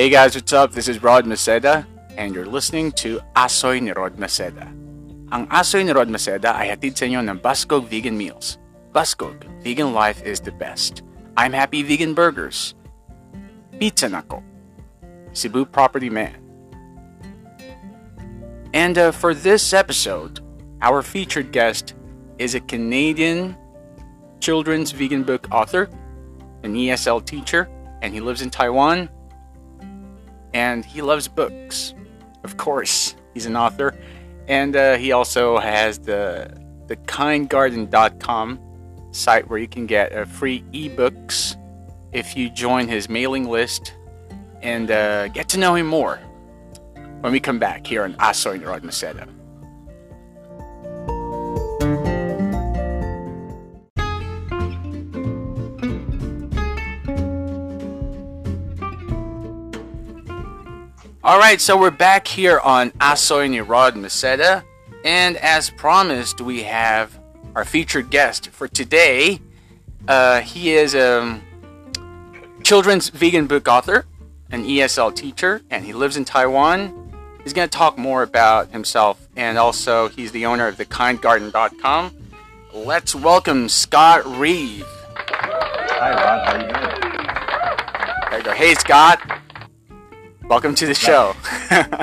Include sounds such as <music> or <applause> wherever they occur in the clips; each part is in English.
Hey guys, what's up? This is Rod Maceda and you're listening to Asoy ni Rod Maceda. Ang Asoy ni Rod Maceda ay hatid sa inyo ng Buscog Vegan Meals. Buscog, vegan life is the best. I'm Happy Vegan Burgers. Pizza Nako. Cebu Property Man. And uh, for this episode, our featured guest is a Canadian children's vegan book author, an ESL teacher, and he lives in Taiwan. And he loves books. Of course, he's an author. And uh, he also has the, the kindgarden.com site where you can get uh, free ebooks if you join his mailing list and uh, get to know him more when we come back here on Asoy ni Rod Maceda. All right, so we're back here on Asoy ni Rod Maceda, and as promised, we have our featured guest for today. Uh, he is a children's vegan book author, an ESL teacher, and he lives in Taiwan. He's going to talk more about himself, and also he's the owner of thekindgarden.com. Let's welcome Scott Reeve. Hi, Rod. How you doing? There you go. Hey, Scott. Welcome to the show. <laughs>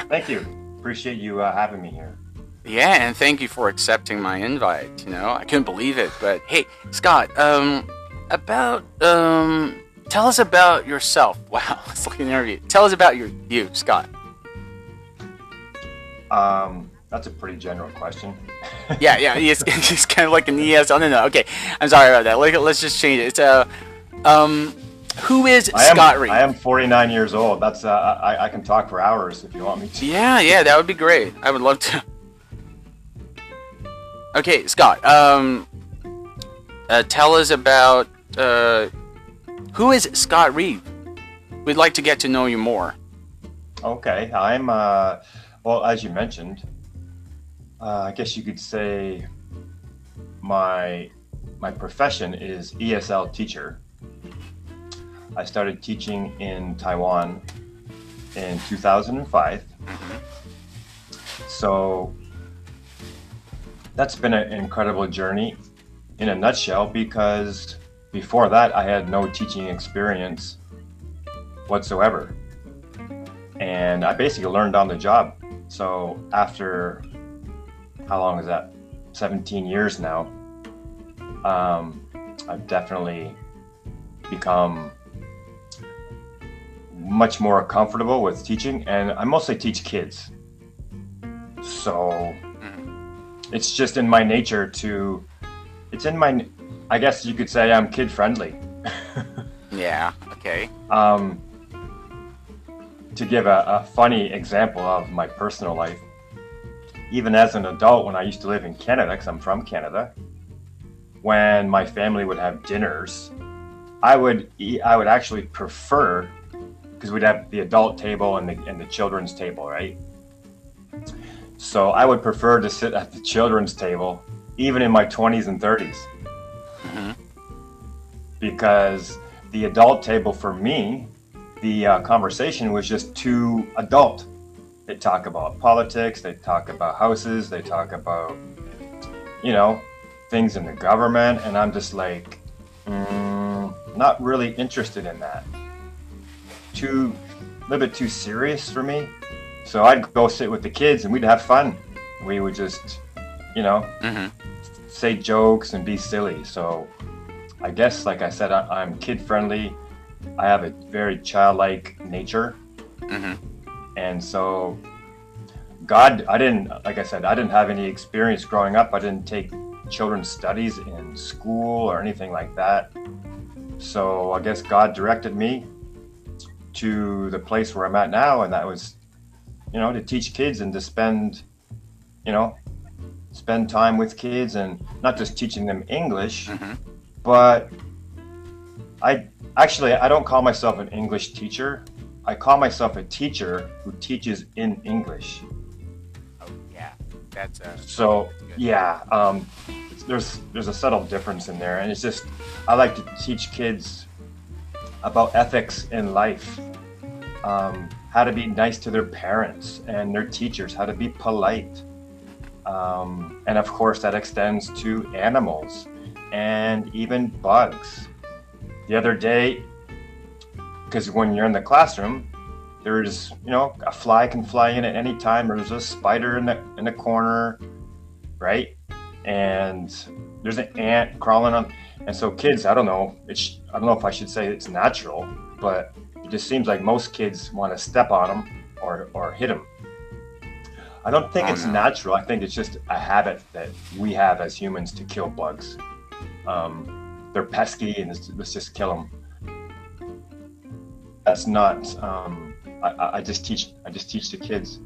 Thank you. Appreciate you uh, having me here. Yeah, and thank you for accepting my invite. You know, I couldn't believe it. But hey, Scott, um, about um, tell us about yourself. <laughs> Wow, it's like an interview. Tell us about your you, Scott. Um, that's a pretty general question. <laughs> Yeah, yeah, it's, it's kind of like an ES. Oh no, no. Okay, I'm sorry about that. Like, let's just change it. It's a um, who is I am, Scott Reeve? I am 49 years old. That's uh, I, I can talk for hours if you want me to. Yeah, yeah, that would be great. I would love to. Okay, Scott. Um, uh, tell us about uh, who is Scott Reeve. We'd like to get to know you more. Okay, I'm uh, well, as you mentioned, uh, I guess you could say my my profession is ESL teacher. I started teaching in Taiwan in 2005. So that's been an incredible journey in a nutshell because before that I had no teaching experience whatsoever. And I basically learned on the job. So after how long is that? 17 years now. Um, I've definitely become much more comfortable with teaching, and I mostly teach kids. So it's just in my nature to, it's in my, I guess you could say I'm kid friendly. <laughs> Yeah. Okay. Um, to give a, a funny example of my personal life, even as an adult, when I used to live in Canada, because I'm from Canada, when my family would have dinners, I would eat, I would actually prefer because we'd have the adult table and the and the children's table, right? So I would prefer to sit at the children's table, even in my 20s and 30s, Mhm. because the adult table for me, the uh, conversation was just too adult. They talk about politics, they talk about houses, they talk about, you know, things in the government, and I'm just like, mm, not really interested in that. Too, a little bit too serious for me. So I'd go sit with the kids and we'd have fun. We would just, you know, Mm-hmm. say jokes and be silly. So I guess, like I said, I, I'm kid friendly. I have a very childlike nature. Mm-hmm. And so, God, I didn't, like I said, I didn't have any experience growing up. I didn't take children's studies in school or anything like that. So I guess God directed me to the place where I'm at now, and that was, you know, to teach kids and to spend, you know, spend time with kids and not just teaching them English, Mm-hmm. but I actually I don't call myself an English teacher. I call myself a teacher who teaches in English. Oh yeah, that's uh. So yeah, um, there's there's a subtle difference in there, and it's just I like to teach kids about ethics in life, um, how to be nice to their parents and their teachers, how to be polite. Um, and of course, that extends to animals and even bugs. The other day, because when you're in the classroom, there's you know a fly can fly in at any time, there's a spider in the in the corner, right? And there's an ant crawling on, and so kids, I don't know, it's I don't know if I should say it's natural, but it just seems like most kids want to step on them or or hit them. I don't think oh, it's no. natural. I think it's just a habit that we have as humans to kill bugs. Um, they're pesky, and let's just kill them. That's not. Um, I, I just teach. I just teach the kids.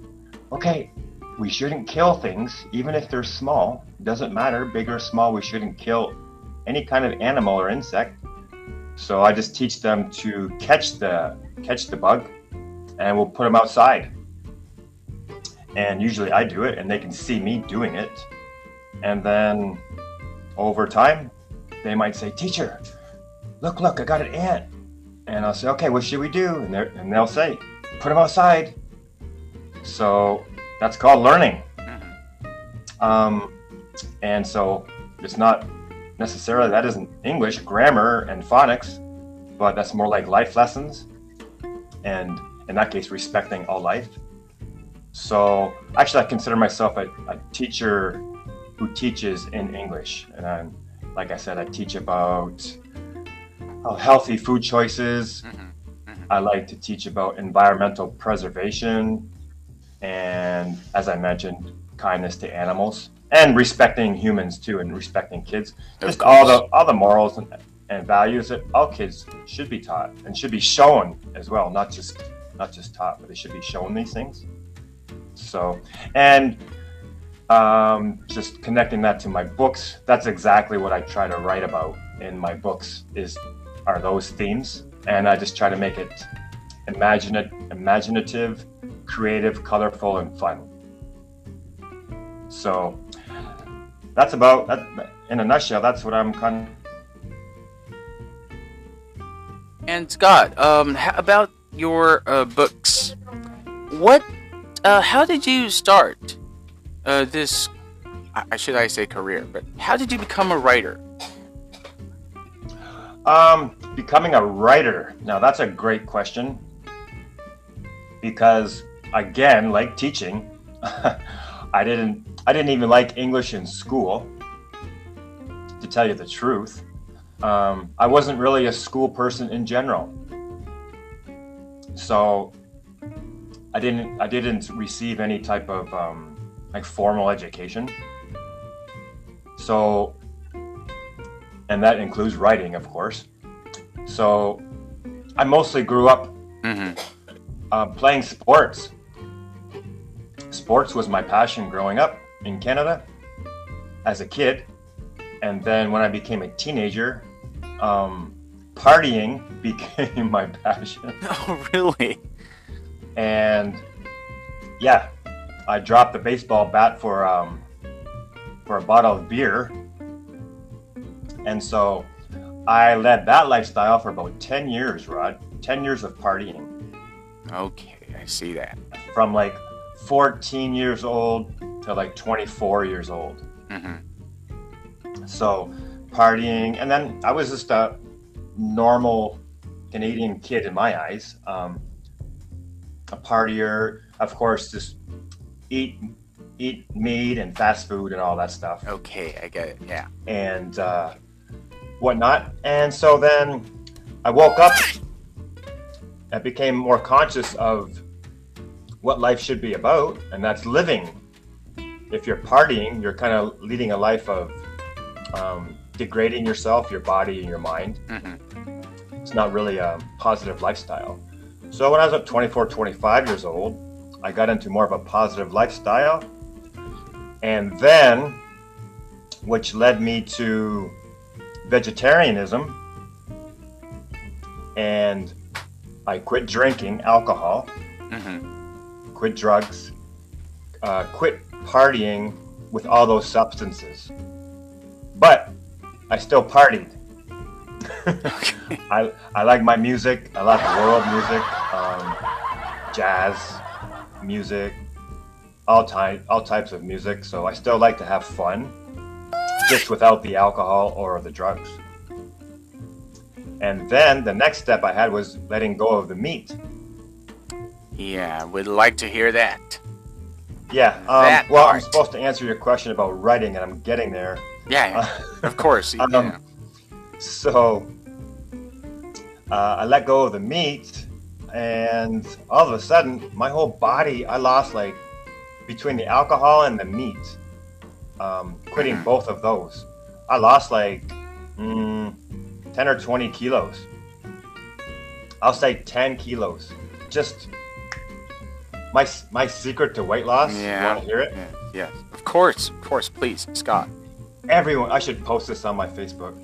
Okay, we shouldn't kill things, even if they're small. It doesn't matter, big or small. We shouldn't kill any kind of animal or insect. So I just teach them to catch the catch the bug, and we'll put them outside. And usually I do it, and they can see me doing it. And then over time, they might say, "Teacher, look, look, I got an ant." And I'll say, "Okay, what should we do?" And, and they'll say, "Put them outside." So that's called learning. Mm-hmm. Um, and so it's not necessarily that isn't English grammar and phonics, but that's more like life lessons, and in that case, respecting all life. So actually, I consider myself a, a teacher who teaches in English, and I'm, like I said, I teach about oh, healthy food choices. Mm-hmm. Mm-hmm. I like to teach about environmental preservation and as I mentioned, kindness to animals and respecting humans too, and respecting kids. Just all the all the morals and, and values that all kids should be taught and should be shown as well, not just not just taught, but they should be shown these things. So, and um, just connecting that to my books, that's exactly what I try to write about in my books. Is are those themes, and I just try to make it imaginative, imaginative creative, colorful, and fun. So that's about that. In a nutshell, that's what I'm kind. Of... And Scott, um, about your uh, books, what, uh, how did you start uh, this? I should I say career, but how did you become a writer? Um, becoming a writer. Now that's a great question because again, like teaching, <laughs> I didn't I didn't even like English in school. To tell you the truth, um, I wasn't really a school person in general. So I didn't I didn't receive any type of um, like formal education. So and that includes writing, of course. So I mostly grew up mm-hmm. uh, playing sports sports was my passion growing up in Canada as a kid. And then when I became a teenager, um, partying <laughs> became my passion. <laughs> Oh, really? And yeah, I dropped the baseball bat for um, for a bottle of beer, and so I led that lifestyle for about ten years. Rod, ten years of partying. Okay, I see that. From like 14 years old to like 24 years old. Mm-hmm. So partying, and then I was just a normal Canadian kid in my eyes. Um, a partier, of course, just eat eat meat and fast food and all that stuff. Okay, I get it. Yeah. And uh, whatnot. And so then I woke up. I became more conscious of what life should be about, and that's living. If you're partying, you're kind of leading a life of um, degrading yourself, your body, and your mind. Mm-hmm. It's not really a positive lifestyle. So when I was about 24, 25 years old, I got into more of a positive lifestyle. And then, which led me to vegetarianism. And I quit drinking alcohol. Mm-hmm quit drugs, uh, quit partying with all those substances. But I still partied. <laughs> I, I like my music. I like world music. Um, jazz music, all type all types of music. So I still like to have fun, just without the alcohol or the drugs. And then the next step I had was letting go of the meat. Yeah, we'd like to hear that. Yeah. Um, That well, I'm supposed to answer your question about writing, and I'm getting there. Yeah, yeah, of course. <laughs> Um. So uh, I let go of the meat, and all of a sudden, my whole body, I lost like between the alcohol and the meat, um, quitting Mhm. both of those, I lost like mm, 10 or 20 kilos. I'll say 10 kilos. Just my my secret to weight loss. You Yeah. want to hear it? yeah. Yes. Of course. Of course. Please, Scott. everyone i should post this on my facebook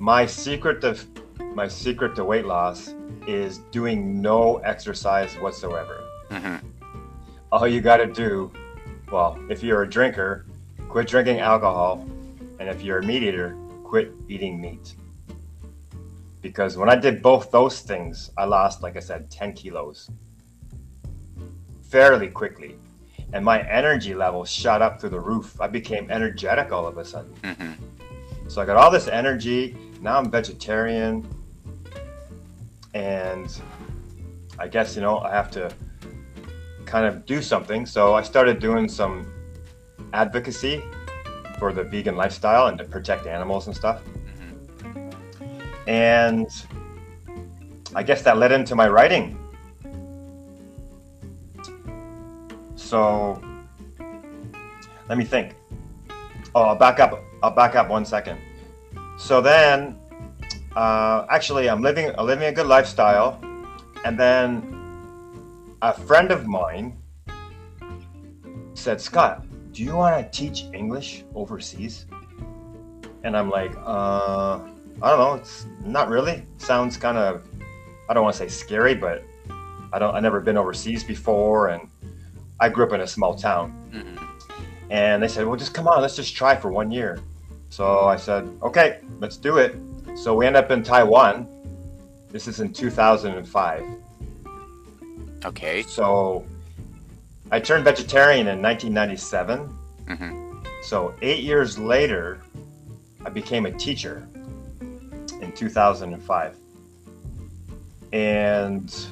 my secret to my secret to weight loss is doing no exercise whatsoever hmm all you got to do well if you're a drinker quit drinking alcohol and if you're a meat eater quit eating meat because when i did both those things i lost like i said 10 kilos fairly quickly and my energy level shot up through the roof i became energetic all of a sudden hmm so I got all this energy. Now I'm vegetarian. And I guess, you know, I have to kind of do something. So I started doing some advocacy for the vegan lifestyle and to protect animals and stuff. And I guess that led into my writing. So let me think. Oh, I'll back up. I'll back up one second. So then, uh, actually, I'm living I'm living a good lifestyle, and then a friend of mine said, "Scott, do you want to teach English overseas?" And I'm like, uh, I don't know. It's not really. Sounds kind of, I don't want to say scary, but I don't. I never been overseas before, and I grew up in a small town. hmm And they said, well, just come on, let's just try for one year. So I said, okay, let's do it. So we end up in Taiwan. This is in 2005. Okay. So I turned vegetarian in 1997. hmm So eight years later, I became a teacher in 2005. And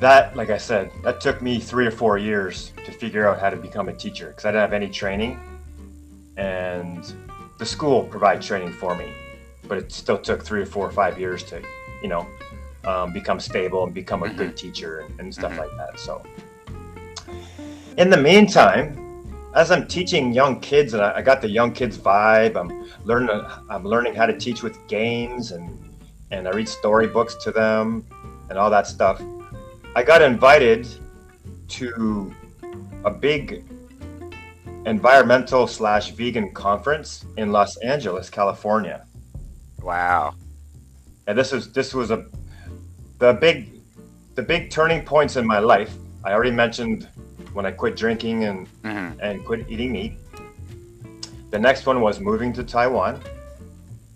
that, like I said, that took me three or four years to figure out how to become a teacher because I didn't have any training. And the school provided training for me, but it still took three or four or five years to, you know, um, become stable and become a good teacher and, and stuff Mhm. like that. So, in the meantime, as I'm teaching young kids, and I, I got the young kids vibe, I'm learning. I'm learning how to teach with games, and and I read storybooks to them, and all that stuff. I got invited to a big environmental slash vegan conference in Los Angeles, California. Wow. And this was this was a the big the big turning points in my life. I already mentioned when I quit drinking and hmm and quit eating meat. The next one was moving to Taiwan.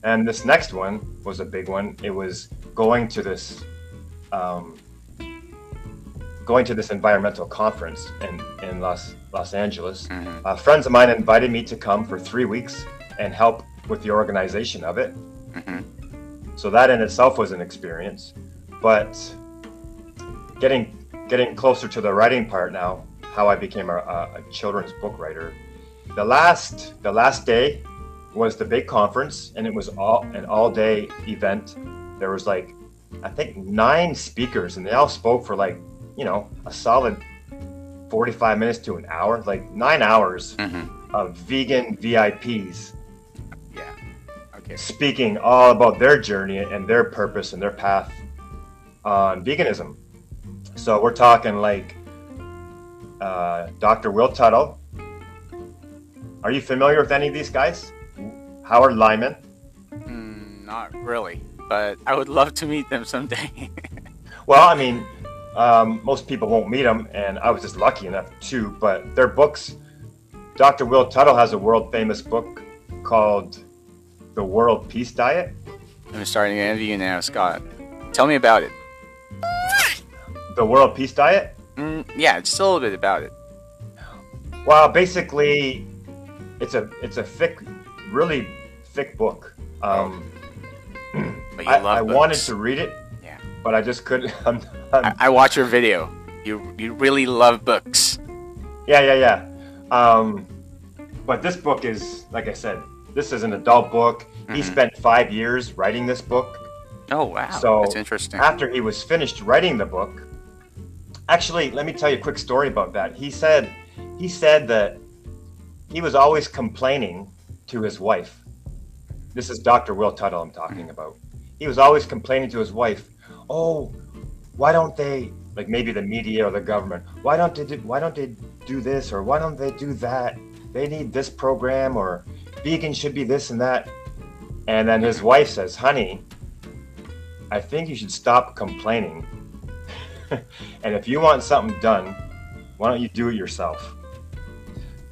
And this next one was a big one. It was going to this um, going to this environmental conference in, in Los Los Angeles. hmm Uh, friends of mine invited me to come for three weeks and help with the organization of it. hmm So that in itself was an experience. But getting getting closer to the writing part now, how I became a, a, a children's book writer. The last the last day was the big conference, and it was all an all day event. There was like I think nine speakers, and they all spoke for like you know a solid forty five minutes to an hour, like nine hours hmm of vegan VIPs Yeah. Okay. speaking all about their journey and their purpose and their path on veganism. So we're talking like uh, Dr. Will Tuttle. Are you familiar with any of these guys? Howard Lyman. Mm, not really, but I would love to meet them someday. <laughs> Well, I mean, um, most people won't meet them, and I was just lucky enough to. But their books, Dr. Will Tuttle has a world famous book called The World Peace Diet. I'm starting to envy you now, Scott. Tell me about it. the World Peace Diet? Mm, yeah, just a little bit about it. Well, basically, it's a it's a thick, really thick book. Um, But you I, love I books. wanted to read it. But I just couldn't. <laughs> I'm, I'm, I, I watch your video. You you really love books. yeah, yeah, yeah. Um, but this book is, like I said, this is an adult book. He Mhm. spent five years writing this book. Oh wow, So, that's interesting. After he was finished writing the book, actually, let me tell you a quick story about that. He said, he said that he was always complaining to his wife. This is Dr. Will Tuttle I'm talking about. He was always complaining to his wife, "Oh, why don't they like maybe the media or the government? Why don't they do, why don't they do this or why don't they do that? They need this program or vegan should be this and that." And then his wife says, "Honey, I think you should stop complaining. <laughs> and if you want something done, why don't you do it yourself?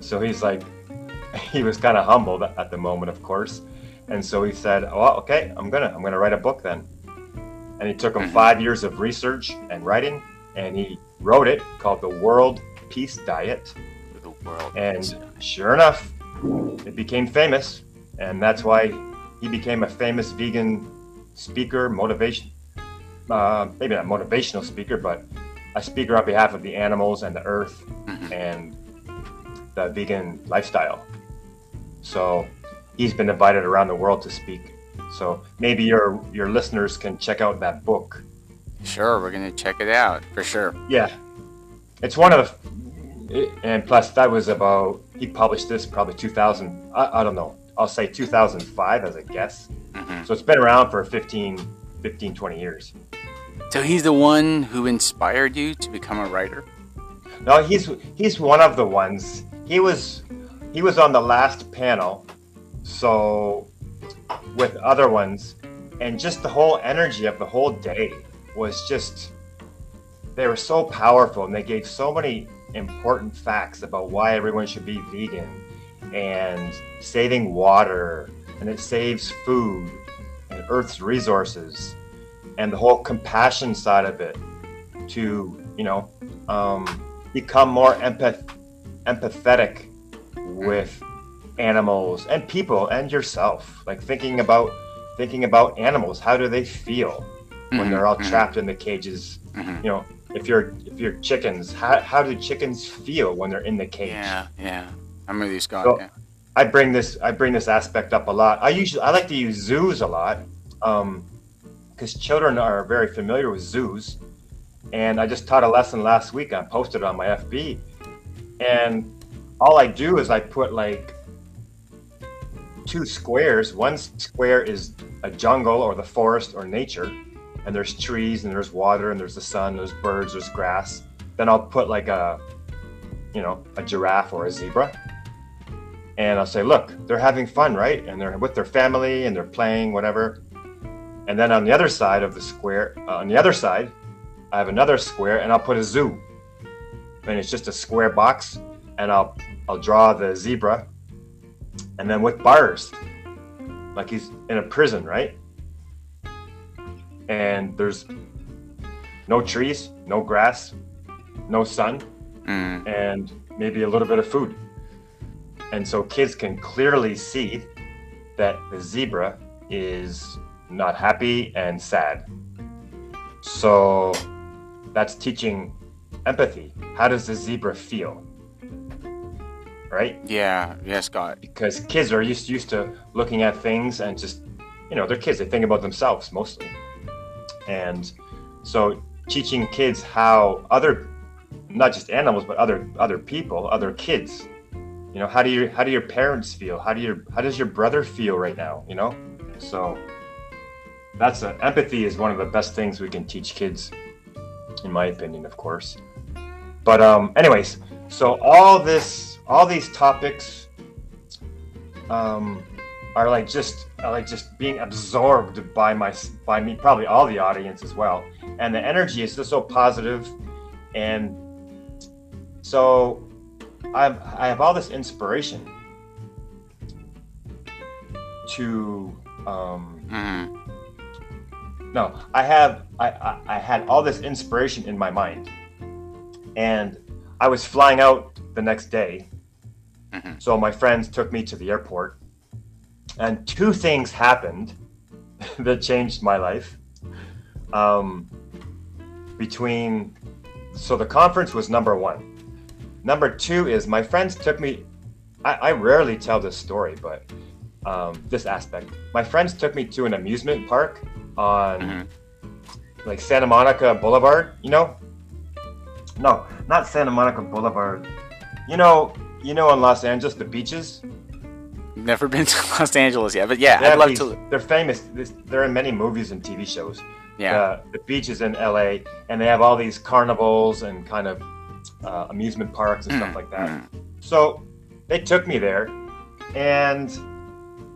So he's like, <laughs> he was kind of humbled at the moment, of course. And so he said, "Oh, okay, I'm gonna, I'm gonna write a book then." And it took him Mhm. five years of research and writing, and he wrote it called the World Peace Diet. the world. And is- sure enough, it became famous, and that's why he became a famous vegan speaker, motivation, uh, maybe not motivational speaker, but a speaker on behalf of the animals and the earth Mhm. and the vegan lifestyle. So he's been invited around the world to speak. So maybe your your listeners can check out that book. Sure, we're gonna check it out for sure. Yeah, it's one of and plus that was about he published this probably 2000. I, I don't know. I'll say 2005 as a guess. hmm So it's been around for 15, 15, 20 years. So he's the one who inspired you to become a writer. No, he's he's one of the ones. He was he was on the last panel, so with other ones, and just the whole energy of the whole day was just they were so powerful and they gave so many important facts about why everyone should be vegan and saving water and it saves food and earth's resources and the whole compassion side of it to you know um, become more empath- empathetic with animals and people and yourself like thinking about thinking about animals how do they feel when Mhm, they're all mhm, trapped in the cages mhm. you know if you're if you're chickens how, how do chickens feel when they're in the cage Yeah, yeah. I'm you, Scott. So- yeah. I bring this I bring this aspect up a lot. I usually I like to use zoos a lot um because children are very familiar with zoos. And I just taught a lesson last week. I posted it on my FB, and all I do is I put like two squares. One square is a jungle or the forest or nature, and there's trees and there's water and there's the sun, there's birds, there's grass. Then I'll put like a, you know, a giraffe or a zebra and I'll say, look, they're having fun, right? And they're with their family and they're playing, whatever. And then on the other side of the square, uh, on the other side, I have another square, and I'll put a zoo. And it's just a square box, and I'll I'll draw the zebra, and then with bars, like he's in a prison, right? And there's no trees, no grass, no sun, Mm, and maybe a little bit of food. And so kids can clearly see that the zebra is not happy and sad. So that's teaching empathy. How does the zebra feel? Right? yeah, yeah, Scott. Because kids are used used to looking at things and just, you know, they're kids. They think about themselves mostly. And so teaching kids how other, not just animals, but other other people, other kids, you know, how do you how do your parents feel? How do your how does your brother feel right now? You know, so that's a, empathy is one of the best things we can teach kids, in my opinion, of course. But um, anyways, so all this all these topics um, are like just are like just being absorbed by my by me probably all the audience as well. And the energy is just so positive. And so I've, I have all this inspiration to um, Mm, no, I have I, I, I had all this inspiration in my mind, and I was flying out the next day. Mhm. So my friends took me to the airport, and two things happened <laughs> that changed my life. Um, between so the conference was number one. Number two is my friends took me. I, I rarely tell this story, but um, this aspect. My friends took me to an amusement park on Mhm. like Santa Monica Boulevard. You know? No, not Santa Monica Boulevard. You know, you know, in Los Angeles, the beaches. Never been <laughs> to Los Angeles yet, but yeah, They I'd love these- to. They're famous. They're in many movies and TV shows. Yeah. Uh, the beaches in LA, and they have all these carnivals and kind of uh, amusement parks and stuff like that. Mm. So they took me there, and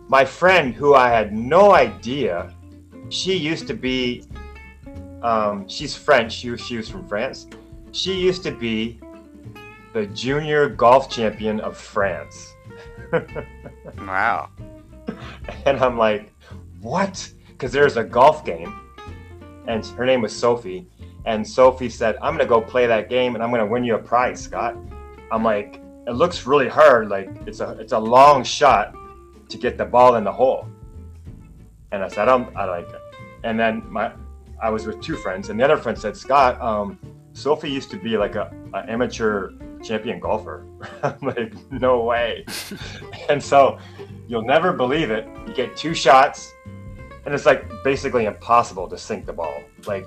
my friend, who I had no idea, she used to be, um, she's French. She she was from France. She used to be the junior golf champion of France. <laughs> Wow. And I'm like, what? Because there's a golf game, and her name was Sophie. And Sophie said, I'm going to go play that game and I'm going to win you a prize, Scott. I'm like, it looks really hard. Like, it's a, it's a long shot to get the ball in the hole. And I said, I don't, I like it. And then my, I was with two friends, and the other friend said, Scott, um, Sophie used to be like a, a amateur champion golfer. <laughs> I'm like, no way. <laughs> and so you'll never believe it. You get two shots, and it's like basically impossible to sink the ball. Like,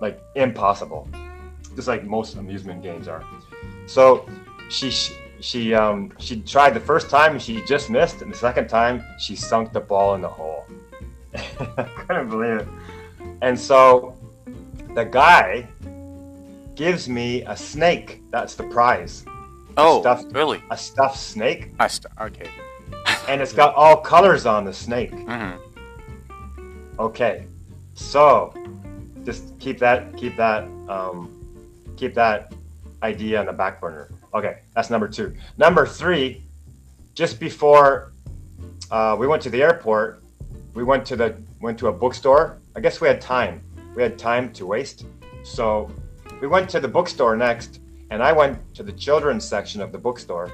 like impossible. Just like most amusement games are. So she she um she tried the first time and she just missed, and the second time she sunk the ball in the hole. <laughs> I couldn't believe it. And so the guy gives me a snake. That's the prize. Oh, stuffed- really? A stuffed snake, I st- okay. <laughs> and it's got all colors on the snake. hmm Okay, so just keep that keep that um, keep that idea on the back burner. Okay, that's number two. Number three, just before uh, we went to the airport, we went to the went to a bookstore. I guess we had time. We had time to waste, so we went to the bookstore next, and I went to the children's section of the bookstore.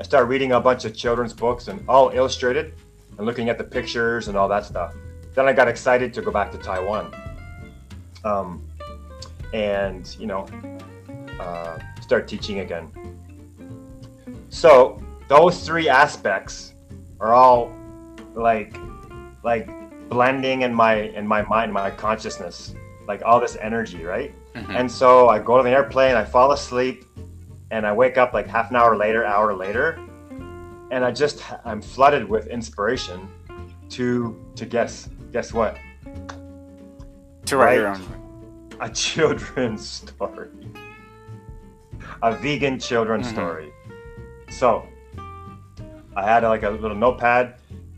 I started reading a bunch of children's books and all illustrated, and looking at the pictures and all that stuff then I got excited to go back to Taiwan. Um, and, you know, uh, start teaching again. So those three aspects are all like, like blending in my in my mind, my consciousness, like all this energy, right? Mhm. And so I go to the airplane, I fall asleep, and I wake up like half an hour later, hour later, and I just I'm flooded with inspiration to to guess guess what To write your own. a <laughs> children's story a vegan children's Mhm. story so i had like a little notepad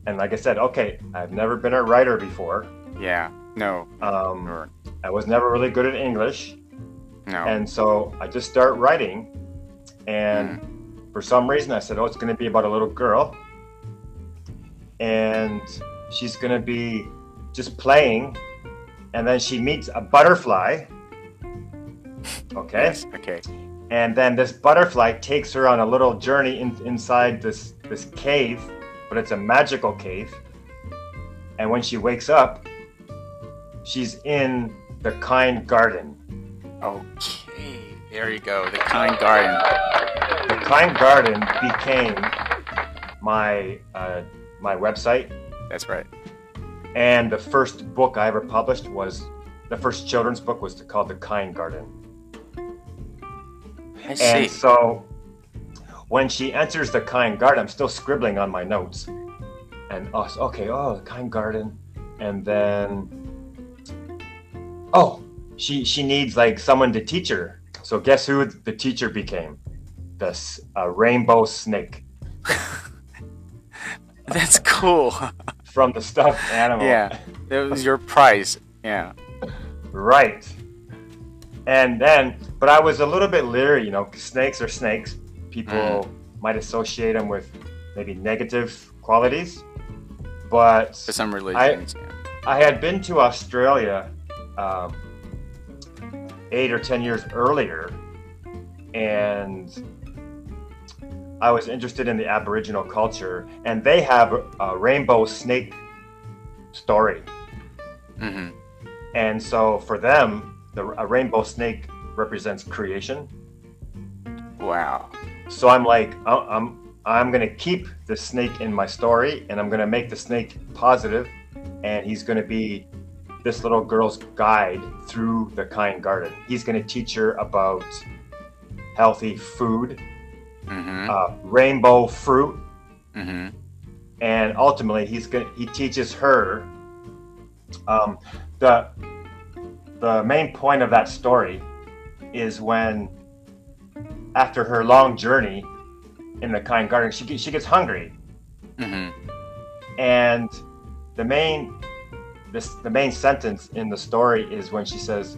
and like i said okay i've never been a writer before Yeah. No. um, i was never really good at english no. and so i just start writing and for some reason i said oh it's going to be about a little girl and she's going to be just playing and then she meets a butterfly okay Yes. Okay. and then this butterfly takes her on a little journey in, inside this this cave but it's a magical cave and when she wakes up she's in the kind garden Okay. There you go. The kind garden. the kind garden became my uh, my website That's right. and the first book i ever published was the first children's book was called the kind garden I see. And so when she enters the kind garden, I'm still scribbling on my notes. And oh, okay, oh, the kind garden. And then oh, she she needs like someone to teach her. So guess who the teacher became? The uh, rainbow snake <laughs> That's cool. <laughs> from the stuffed animal. yeah. That was your prize. Yeah. Right. And then, but I was a little bit leery, you know, snakes are snakes. People might associate them with maybe negative qualities. But For some religions. yeah. I had been to Australia um, eight or ten years earlier, and I was interested in the Aboriginal culture, and they have a, a rainbow snake story. hmm And so for them, the, a rainbow snake represents creation. Wow. So I'm like, I'm I'm gonna keep the snake in my story, and I'm gonna make the snake positive, and he's gonna be this little girl's guide through the kind garden. He's gonna teach her about healthy food, hmm uh, rainbow fruit, hmm and ultimately he's gonna he teaches her um, the the main point of that story is when after her long journey in the kind garden she gets, she gets hungry. Hmm and the main this the main sentence in the story is when she says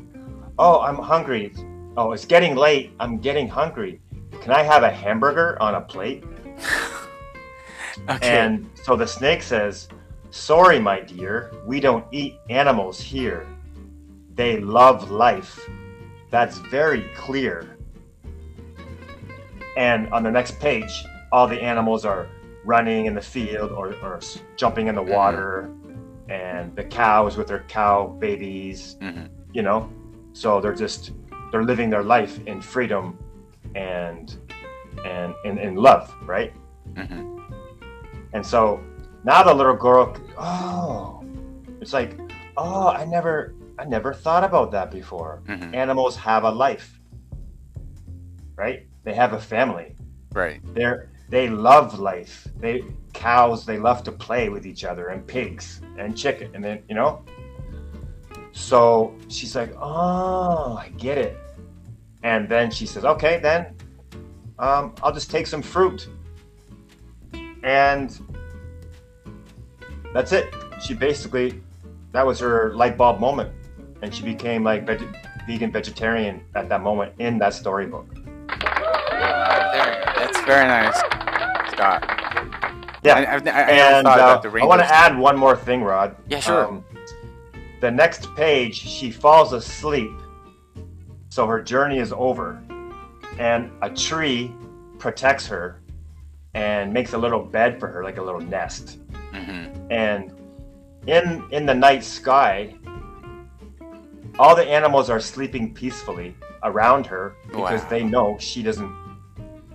oh i'm hungry oh it's getting late i'm getting hungry can i have a hamburger on a plate <laughs> Okay. And so the snake says, Sorry, my dear, we don't eat animals here. They love life. That's very clear. And on the next page, all the animals are running in the field or, or jumping in the mm-hmm. water, and the cows with their cow babies, Mhm. you know? So they're just, they're living their life in freedom and, and in, in love, right? hmm And so now the little girl, oh, it's like, oh, I never, I never thought about that before. hmm Animals have a life, right? They have a family. Right. They're they love life. They cows they love to play with each other, and pigs and chicken, and then you know. So she's like, oh, I get it. And then she says, okay, then um, I'll just take some fruit. And that's it. She basically, that was her light bulb moment. And she became like veg- vegan vegetarian at that moment in that storybook. There. That's very nice, Scott. Yeah. I, I've, I, and uh, I want to add one more thing, Rod. Um, Yeah, sure. the next page, she falls asleep, so her journey is over, and a tree protects her and makes a little bed for her, like a little nest. hmm And in in the night sky, all the animals are sleeping peacefully around her because Wow. they know she doesn't,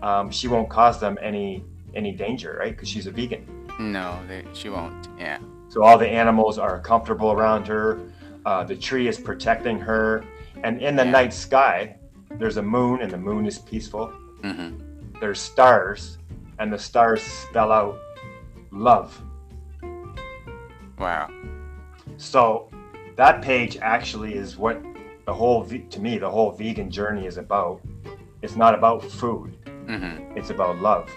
um, she won't cause them any any danger, right? Because she's a vegan. No, they, she won't. Yeah. So all the animals are comfortable around her. Uh, the tree is protecting her, and in the Yeah. night sky, there's a moon, and the moon is peaceful. hmm There's stars, and the stars spell out love. Wow. So that page actually is what the whole, to me, the whole vegan journey is about. It's not about food. hmm It's about love.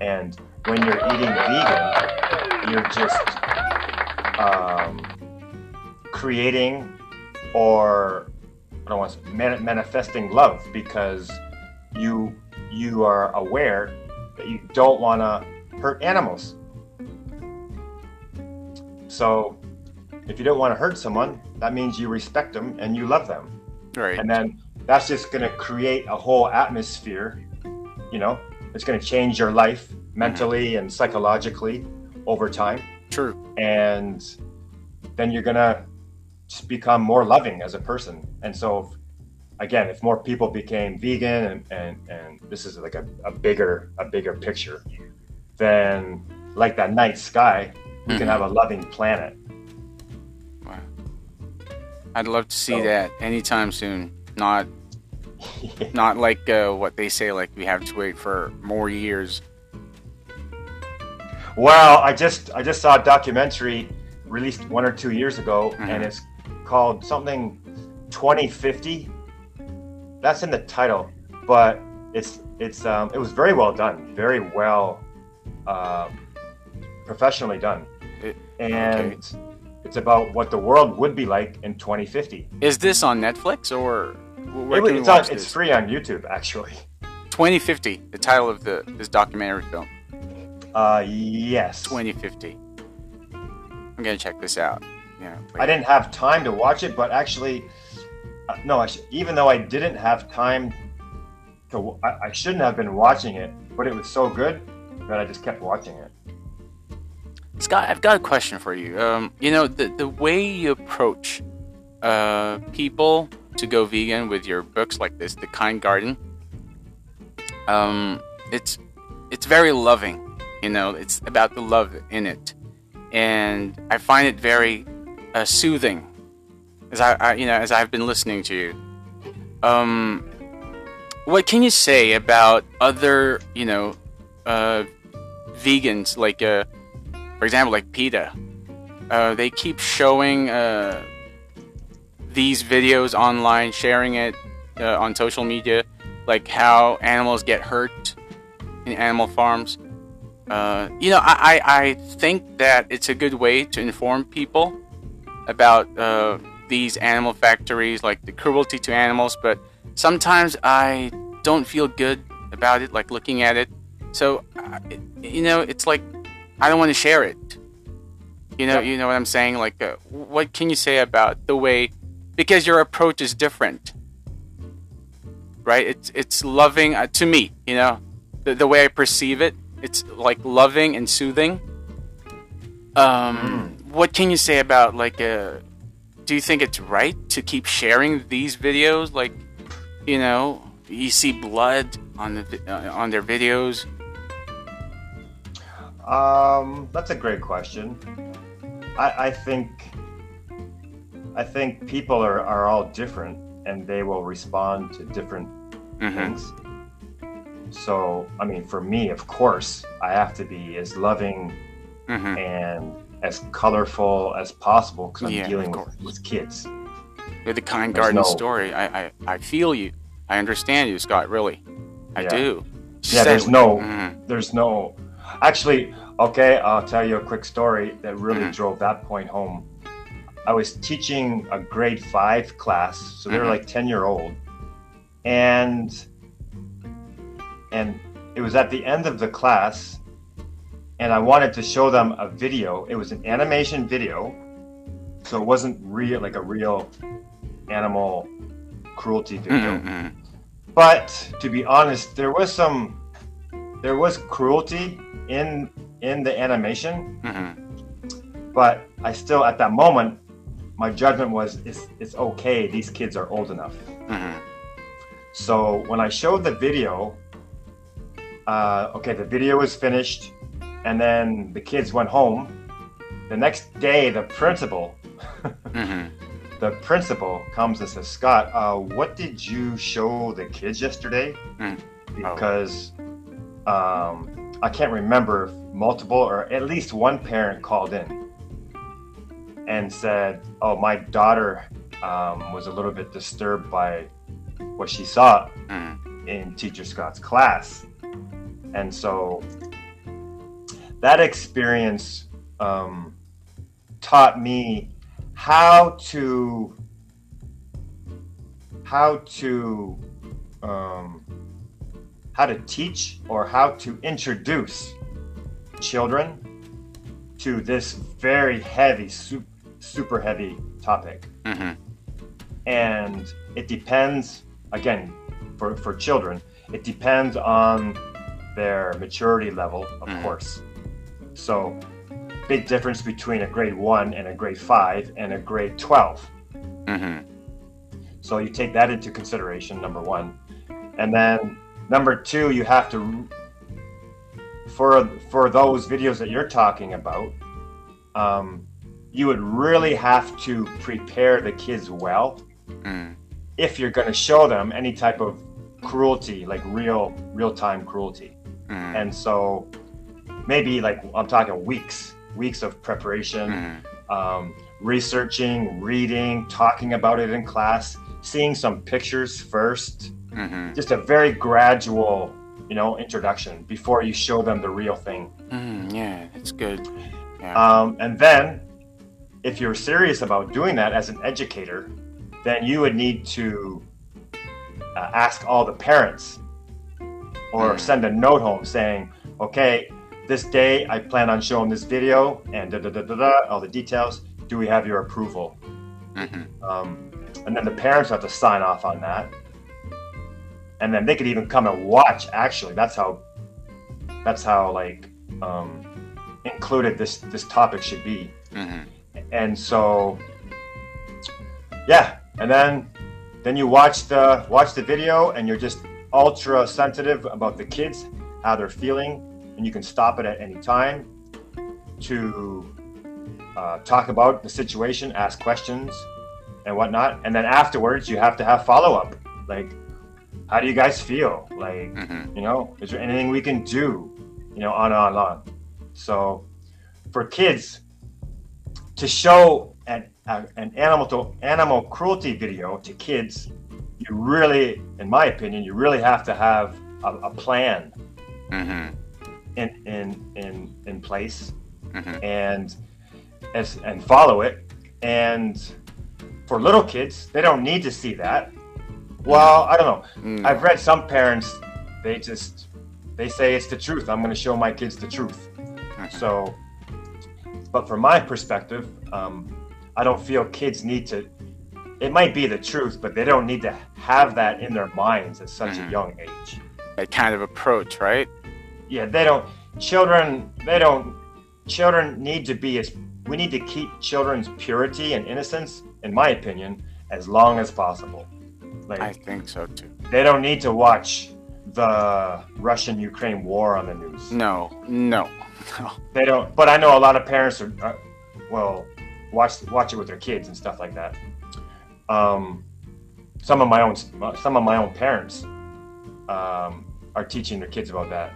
And when you're eating vegan, you're just um, creating or I don't want to say, manifesting love because you you are aware that you don't want to hurt animals. So if you don't want to hurt someone, that means you respect them and you love them Right. and then that's just going to create a whole atmosphere you know it's going to change your life mentally and psychologically over time True. and then you're going to just become more loving as a person and so again if more people became vegan and and, and this is like a, a bigger a bigger picture then like that night sky we Mhm. can have a loving planet Wow. I'd love to see So- that anytime soon. Not <laughs> not like uh, what they say, like we have to wait for more years. Well, I just I just saw a documentary released one or two years ago, Mhm. and it's called something 2050. That's in the title, but it's it's um, it was very well done, very well uh, professionally done, It- and it's about what the world would be like in 2050. Is this on Netflix or where It- can we it's on, watch it's free on YouTube actually. 2050, the title of the this documentary film. Uh, yes. 2050. I'm gonna check this out. Yeah. I didn't have time to watch it, but actually, uh, no. I sh- even though I didn't have time to, I, I shouldn't have been watching it, but it was so good that I just kept watching it. Scott, I've got a question for you. Um, you know, the the way you approach uh, people to go vegan with your books like this, The Kind Garden. Um, it's it's very loving. You know, it's about the love in it, and I find it very uh, soothing. As I, I, you know, as I've been listening to you. Um, what can you say about other, you know, uh, vegans like, uh, for example, like PETA? Uh, they keep showing uh, these videos online, sharing it uh, on social media, like how animals get hurt in animal farms. Uh, you know, I, I, I, think that it's a good way to inform people about uh, these animal factories, like the cruelty to animals, but sometimes I don't feel good about it, like looking at it. So, you know, it's like I don't want to share it. You know, you know what I'm saying? Like, uh, what can you say about the way? Because your approach is different, right? It's it's loving uh, to me. You know, the the way I perceive it it's like loving and soothing. Um, mm. what can you say about like uh, do you think it's right to keep sharing these videos? Like, you know, you see blood on the uh, on their videos. Um, that's a great question. I, I think I think people are, are all different and they will respond to different mm-hmm. things. So, I mean, for me, of course, I have to be as loving mm-hmm. and as colorful as possible because I'm yeah, dealing with, with, kids. You're the kind There's garden no... story. I, I, I feel you. I understand you, Scott. Really, I yeah. do. Yeah, there's no, mm-hmm. there's no. Actually, okay, I'll tell you a quick story that really mm-hmm. drove that point home. I was teaching a grade five class, so they're mm-hmm. like ten year old, and and it was at the end of the class and I wanted to show them a video. It was an animation video, so it wasn't real like a real animal cruelty video. Mm-hmm. But to be honest, there was some there was cruelty in in the animation. Mm-hmm. But I still at that moment my judgment was it's it's okay. These kids are old enough. Mm-hmm. So when I showed the video, uh, okay, the video was finished, and then the kids went home. The next day, the principal, <laughs> mm-hmm. the principal comes and says, "Scott, uh, what did you show the kids yesterday?" Mm. Because um, I can't remember if multiple or at least one parent called in and said, "Oh, my daughter um, was a little bit disturbed by what she saw mm. in Teacher Scott's class." and so that experience um, taught me how to how to um, how to teach or how to introduce children to this very heavy super, super heavy topic mm-hmm. and it depends again for, for children it depends on their maturity level, of mm. course. So, big difference between a grade one and a grade five and a grade 12. Mm-hmm. So, you take that into consideration, number one. And then, number two, you have to, for, for those videos that you're talking about, um, you would really have to prepare the kids well mm. if you're going to show them any type of cruelty like real real time cruelty Mm. And so maybe like I'm talking weeks, weeks of preparation, mm. um, researching, reading, talking about it in class, seeing some pictures 1st mm-hmm. just a very gradual, you know, introduction before you show them the real thing. Mm, yeah, it's good. Yeah. Um, and then if you're serious about doing that as an educator, then you would need to uh, ask all the parents or mm. send a note home saying, okay, this day I plan on showing this video and da da da da da, all the details. Do we have your approval? Mm-hmm. Um, and then the parents have to sign off on that. And then they could even come and watch. Actually, that's how. That's how like um, included this this topic should be. Mm-hmm. And so, yeah. And then then you watch the watch the video, and you're just ultra sensitive about the kids, how they're feeling, and you can stop it at any time to uh, talk about the situation, ask questions, and whatnot. And then afterwards, you have to have follow up. Like, how do you guys feel? Like, Mm-hmm. you know, is there anything we can do? You know, on and on and on. So, for kids to show an, a, an animal to animal cruelty video to kids, you really, in my opinion, you really have to have a, a plan Mm-hmm. in in in in place Mhm. and as and follow it and for little kids they don't need to see that well i don't know Mm. i've read some parents they just they say it's the truth i'm going to show my kids the truth Mhm. so but from my perspective um, i don't feel kids need to it might be the truth but they don't need to have that in their minds at such Mhm. a young age That kind of approach, right? yeah they don't children they don't children need to be as we need to keep children's purity and innocence in my opinion as long as possible like I think so too. they don't need to watch the russian ukraine war on the news no, no. <laughs> they don't but i know a lot of parents are, are well watch watch it with their kids and stuff like that. Um some of my own some of my own parents um, are teaching their kids about that.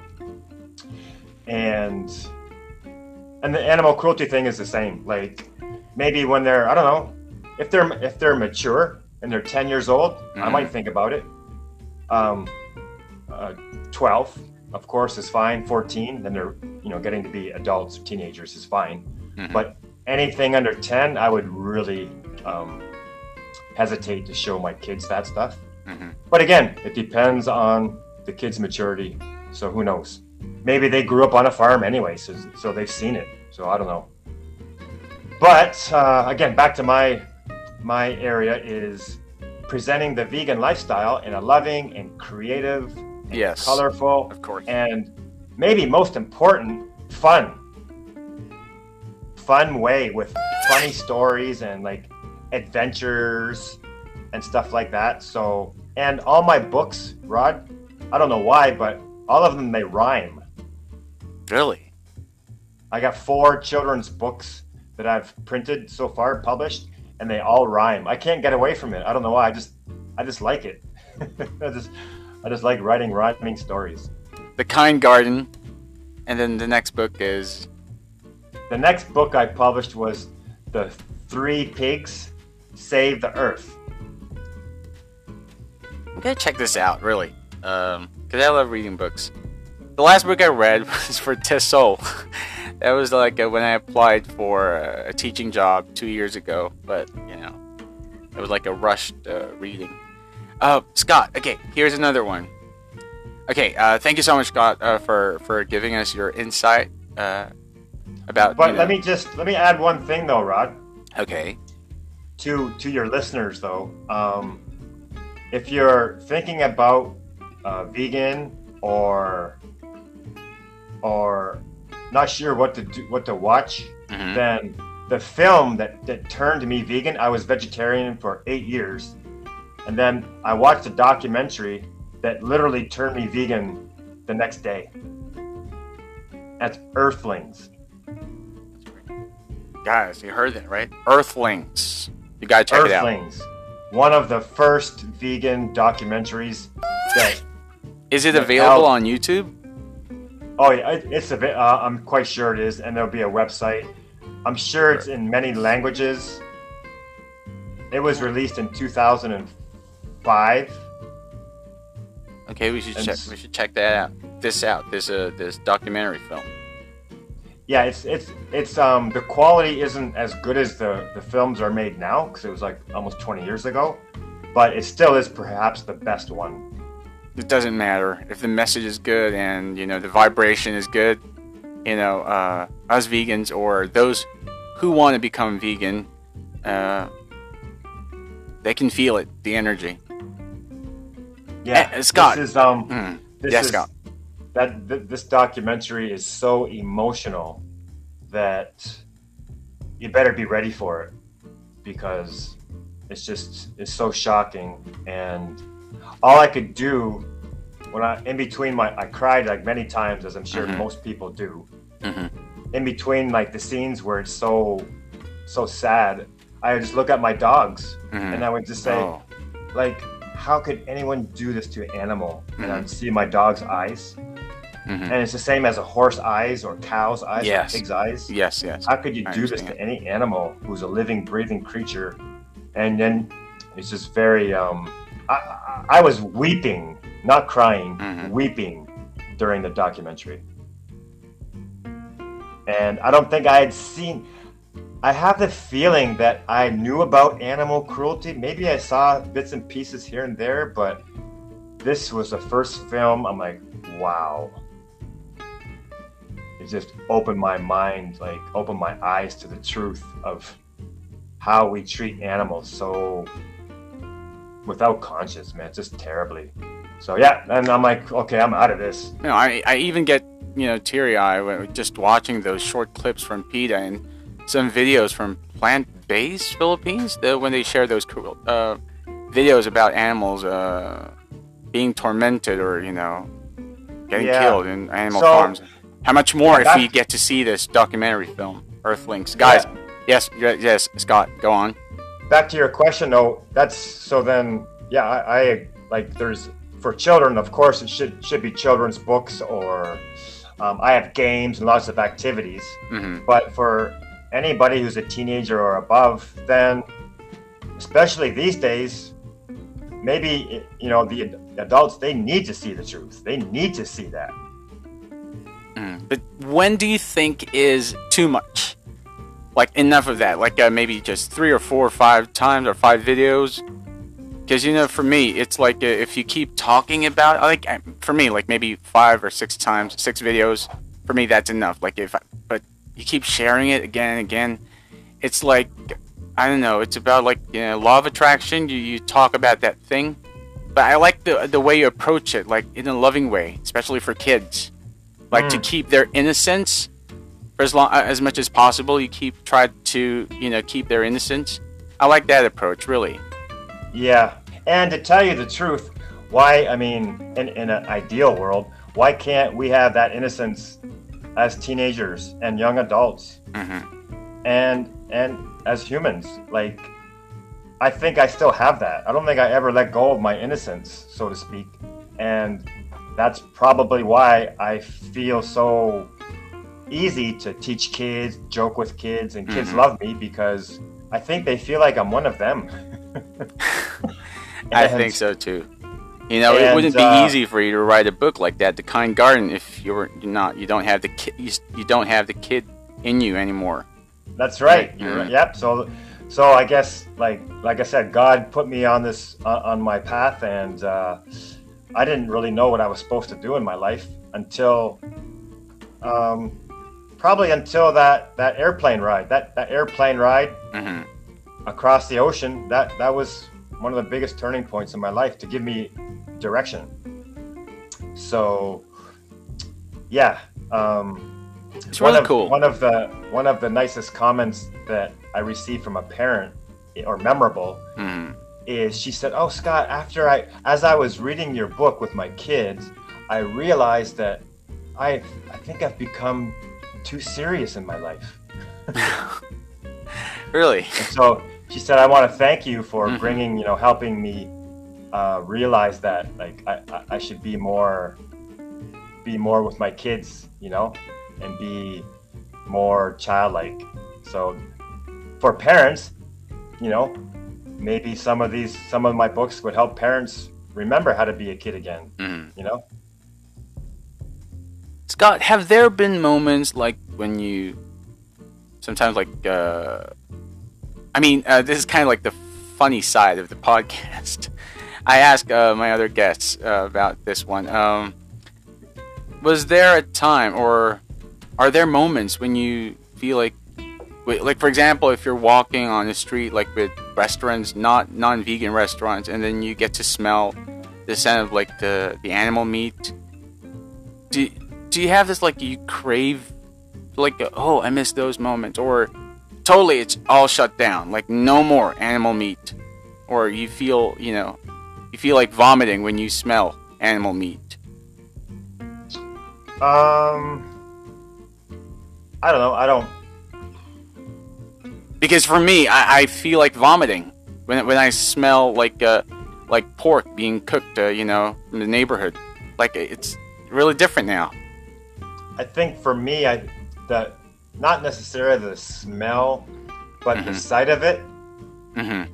And and the animal cruelty thing is the same. Like maybe when they're i don't know if they're if they're mature and they're 10 years old i Mhm. might think about it. Um, uh, 12 of course is fine. 14 then they're you know getting to be adults teenagers is fine. Mhm. but anything under 10 i would really um, hesitate to show my kids that stuff. Mhm. but again it depends on the kid's maturity so who knows? Maybe they grew up on a farm anyway so, so they've seen it so i don't know. But uh, again back to my my area is presenting the vegan lifestyle in a loving and creative Yes. colorful Of course. and maybe most important, fun. Fun way with funny stories and like adventures and stuff like that. So, and all my books, Rod, I don't know why, but all of them they rhyme. Really? I got four children's books that I've printed so far, published, and they all rhyme. I can't get away from it. I don't know why. I just, I just like it. <laughs> I just, I just like writing rhyming stories. The Kind Garden, and then the next book is The next book I published was The Three Pigs Save the Earth. I'm gonna check this out, really, because I love reading books. The last book I read <laughs> was for Tissot. <laughs> that was like uh, when I applied for uh, a teaching job two years ago, but you know, it was like a rushed uh, reading. Uh, Scott, okay, here's another one. Okay, uh, thank you so much, Scott, uh, for for giving us your insight uh, about. But you let me just let me add one thing though, Rod, Okay. to to your listeners though. Um, if you're thinking about uh, vegan or or not sure what to do, what to watch, Mhm. then the film that, that turned me vegan, I was vegetarian for eight years. And then I watched a documentary that literally turned me vegan the next day. That's Earthlings. Guys, you heard that right? Earthlings. You gotta check it out. Earthlings. One of the first vegan documentaries that, Is it available Al- on YouTube? oh yeah, it, it's a bit, uh, I'm quite sure it is. And there'll be a website. I'm sure it's in many languages. It was released in 2005. Okay, we should And check. We should check that out. This out. This uh this documentary film. Yeah, it's it's it's um the quality isn't as good as the the films are made now because it was like almost 20 years ago, but it still is perhaps the best one. It doesn't matter if the message is good and you know the vibration is good. you know, uh, us vegans or those who want to become vegan, uh, they can feel it, the energy. Yeah, Eh, Scott. This is um. Mm. This Yeah, is, Scott. That th- this documentary is so emotional that you better be ready for it because it's just it's so shocking and all I could do when I in between my I cried like many times as I'm sure Mhm. most people do Mhm. in between like the scenes where it's so so sad I would just look at my dogs Mhm. and I would just say Oh. like how could anyone do this to an animal and Mhm. i'd see my dog's eyes Mhm. and it's the same as a horse eyes or cow's eyes Yes. or pig's eyes Yes, yes. how could you I do this to any animal who's a living breathing creature and then it's just very um i i, I was weeping not crying Mhm. weeping during the documentary and i don't think i had seen I have the feeling that I knew about animal cruelty. Maybe I saw bits and pieces here and there, but this was the first film. I'm like, wow. It just opened my mind, like opened my eyes to the truth of how we treat animals so without conscience, man, just terribly. So yeah, and I'm like, okay, I'm out of this. You know, I, I even get you know teary eyed just watching those short clips from PETA and some videos from Plant Based Philippines. The, when they share those cruel- uh, videos about animals uh, being tormented or you know getting Yeah. killed in animal So- farms. How much more Yeah, if we get to see this documentary film, Earthlings, guys? Yes, yes, Scott, go on. back to your question though that's so then yeah I, I like there's for children of course it should should be children's books or um, i have games and lots of activities hmm but for anybody who's a teenager or above then especially these days maybe you know the adults they need to see the truth they need to see that Mm. But when do you think is too much? Like enough of that? Like uh, maybe just three or four or five times or five videos? Because you know, for me, it's like uh, if you keep talking about, like uh, for me, like maybe five or six times, six videos. For me, that's enough. Like if, I, but you keep sharing it again and again, it's like I don't know. It's about like you know, law of attraction. You you talk about that thing, but I like the the way you approach it, like in a loving way, especially for kids like to Mm. keep their innocence for as long as much as possible. You keep try to you know keep their innocence. I like that approach really. Yeah, and to tell you the truth, why? I mean, in in an ideal world, why can't we have that innocence as teenagers and young adults, hmm and and as humans? Like, I think I still have that. I don't think I ever let go of my innocence, so to speak, and that's probably why I feel so easy to teach kids, joke with kids, and kids Mhm. love me because I think they feel like I'm one of them. <laughs> <laughs> I think so too. You know, it wouldn't be uh, easy for you to write a book like that, The Kind Garden, if you're not you don't have the kid you, you don't have the kid in you anymore. That's right. Mhm. right. Yep. So, so I guess like like I said, God put me on this uh, on my path, and uh, I didn't really know what I was supposed to do in my life until, um, probably until that that airplane ride. That that airplane ride hmm across the ocean. That that was one of the biggest turning points in my life to give me direction. So, yeah. Um, It's one really of, cool. One of the one of the nicest comments that I received from a parent, or memorable, Mhm. is she said, "Oh, Scott, after I, as I was reading your book with my kids, I realized that I, I think I've become too serious in my life." <laughs> Really? And so she said, "I want to thank you for Mhm. bringing, you know, helping me uh, realize that, like, I, I, I should be more, be more with my kids, you know, and be more childlike." So, for parents, you know, maybe some of these, some of my books would help parents remember how to be a kid again. Mhm. You know? Scott, have there been moments like when you sometimes like uh I mean, uh, this is kind of like the funny side of the podcast. I ask uh, my other guests uh, about this one. Um, was there a time, or are there moments when you feel like like for example, if you're walking on the street, like with restaurants, not non-vegan restaurants, and then you get to smell the scent of like the the animal meat. Do do you have this like you crave, like oh I miss those moments, or totally it's all shut down, like no more animal meat, or you feel you know you feel like vomiting when you smell animal meat. Um, I don't know. I don't because for me, I, I feel like vomiting when when I smell like uh, like pork being cooked, uh, you know, in the neighborhood. Like it's really different now. I think for me, I the not necessarily the smell, but mm-hmm. the sight of it. Mm-hmm.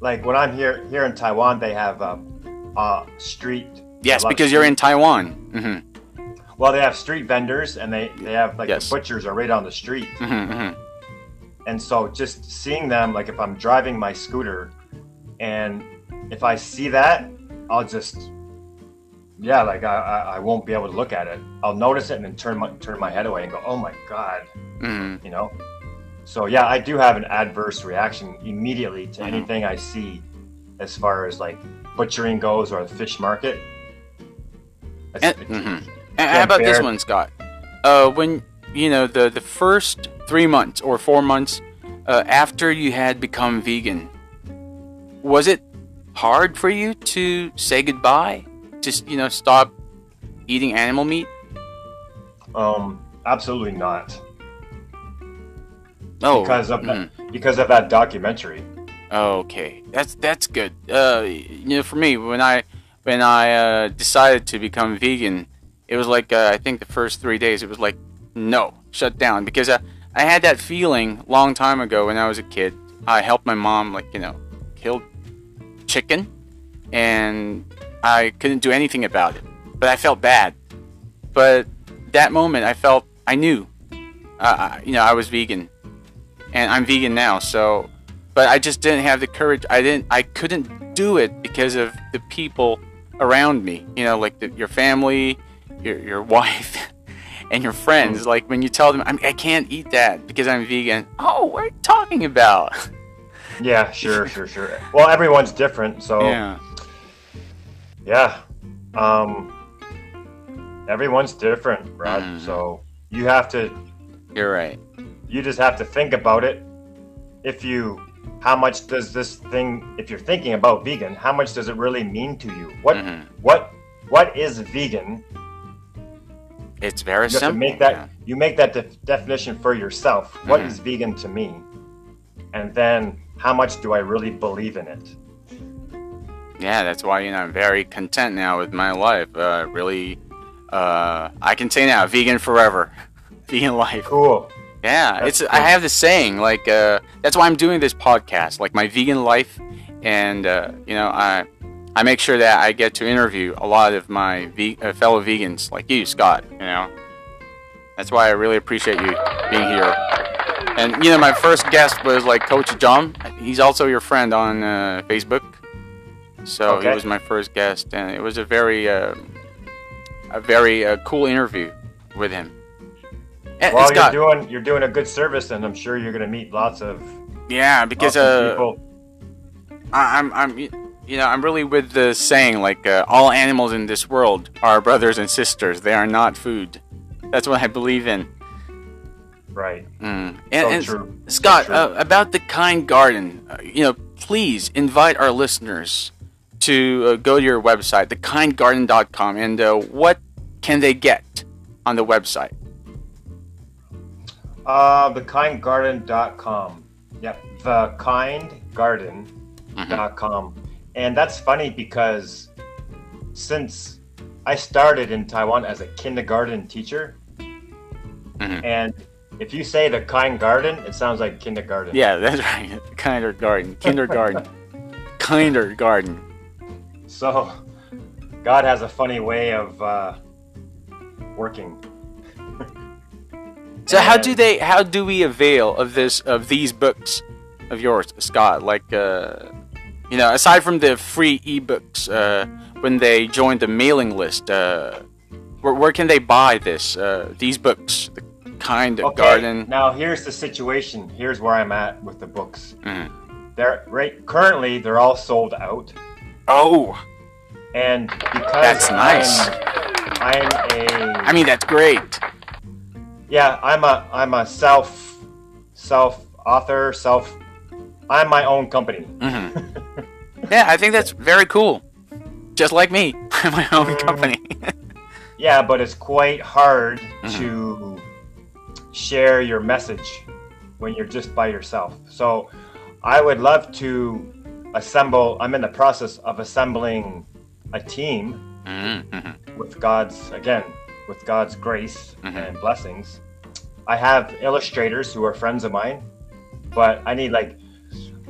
Like when I'm here here in Taiwan, they have a, a street. Yes, because you're in Taiwan. Mm-hmm. Well, they have street vendors, and they they have like yes. the butchers are right on the street. Mm-hmm, mm-hmm. And so just seeing them, like if I'm driving my scooter and if I see that, I'll just, yeah, like I, I, I won't be able to look at it. I'll notice it and then turn my, turn my head away and go, oh my God, mm-hmm. you know? So yeah, I do have an adverse reaction immediately to mm-hmm. anything I see as far as like butchering goes or the fish market. And, mm-hmm. and how about this one, Scott? Uh, when you know the the first three months or four months uh, after you had become vegan, was it hard for you to say goodbye? Just you know, stop eating animal meat? Um, absolutely not. Oh, because of that, mm. because of that documentary. Okay, that's that's good. Uh, you know, for me, when I when I uh, decided to become vegan, it was like uh, I think the first three days, it was like no, shut down because uh, I had that feeling long time ago when I was a kid. I helped my mom, like, you know, kill chicken, and I couldn't do anything about it. But I felt bad. But that moment, I felt, I knew, uh, you know, I was vegan. And I'm vegan now, so, but I just didn't have the courage. I didn't, I couldn't do it because of the people around me, you know, like the, your family, your, your <laughs> wife and your friends, mm. like when you tell them, I, I can't eat that because I'm vegan. Oh, what are you talking about? Yeah, sure, sure, sure. Well, everyone's different, so yeah, yeah. Um, everyone's different, Rod. Mm. So you have to. You're right. You just have to think about it. If you, how much does this thing? If you're thinking about vegan, how much does it really mean to you? What, mm-hmm. what, what is vegan? It's very you simple. make that yeah. you make that de- definition for yourself. Mm-hmm. What is vegan to me? And then how much do I really believe in it? Yeah, that's why you know I'm very content now with my life. Uh, really, uh, I can say now, vegan forever, <laughs> vegan life. Cool. Yeah, that's it's. Cool. I have the saying like uh, that's why I'm doing this podcast, like my vegan life, and uh, you know I I make sure that I get to interview a lot of my ve- uh, fellow vegans like you, Scott. You know, that's why I really appreciate you being here. And you know, my first guest was like Coach John. He's also your friend on uh, Facebook. So okay. he was my first guest, and it was a very, uh, a very uh, cool interview with him. And, well, Scott, you're doing you're doing a good service, and I'm sure you're going to meet lots of yeah, because uh, people. I, I'm I'm you know, I'm really with the saying like uh, all animals in this world are brothers and sisters. They are not food. That's what I believe in. Right. Mm. And, so and Scott, so uh, about the Kind Garden, uh, you know, please invite our listeners to uh, go to your website, thekindgarden.com, and uh, what can they get on the website? Uh, thekindgarden.com. Yep, thekindgarden.com. Mm-hmm. And that's funny because since I started in Taiwan as a kindergarten teacher, mm-hmm. and if you say the kind garden, it sounds like kindergarten. Yeah, that's right. Kinder <laughs> garden. Kindergarten. Kinder garden. <laughs> So, God has a funny way of uh, working. <laughs> so, how do they? How do we avail of this? Of these books of yours, Scott? Like, uh, you know, aside from the free ebooks, uh, when they join the mailing list, uh, Where, where can they buy this? Uh, these books, the kind of Okay, garden. now here's the situation. Here's where I'm at with the books. Mhm. They're right currently they're all sold out, Oh, and because That's nice. I'm, I'm a I mean that's great. yeah I'm a I'm a self self author self I'm my own company. hmm <laughs> yeah, I think that's very cool. Just like me, <laughs> I'm my own company. <laughs> Yeah, but it's quite hard Mhm. to share your message when you're just by yourself. So I would love to assemble, I'm in the process of assembling a team mm-hmm. with God's, again, with God's grace Mhm. and blessings. I have illustrators who are friends of mine, but I need like,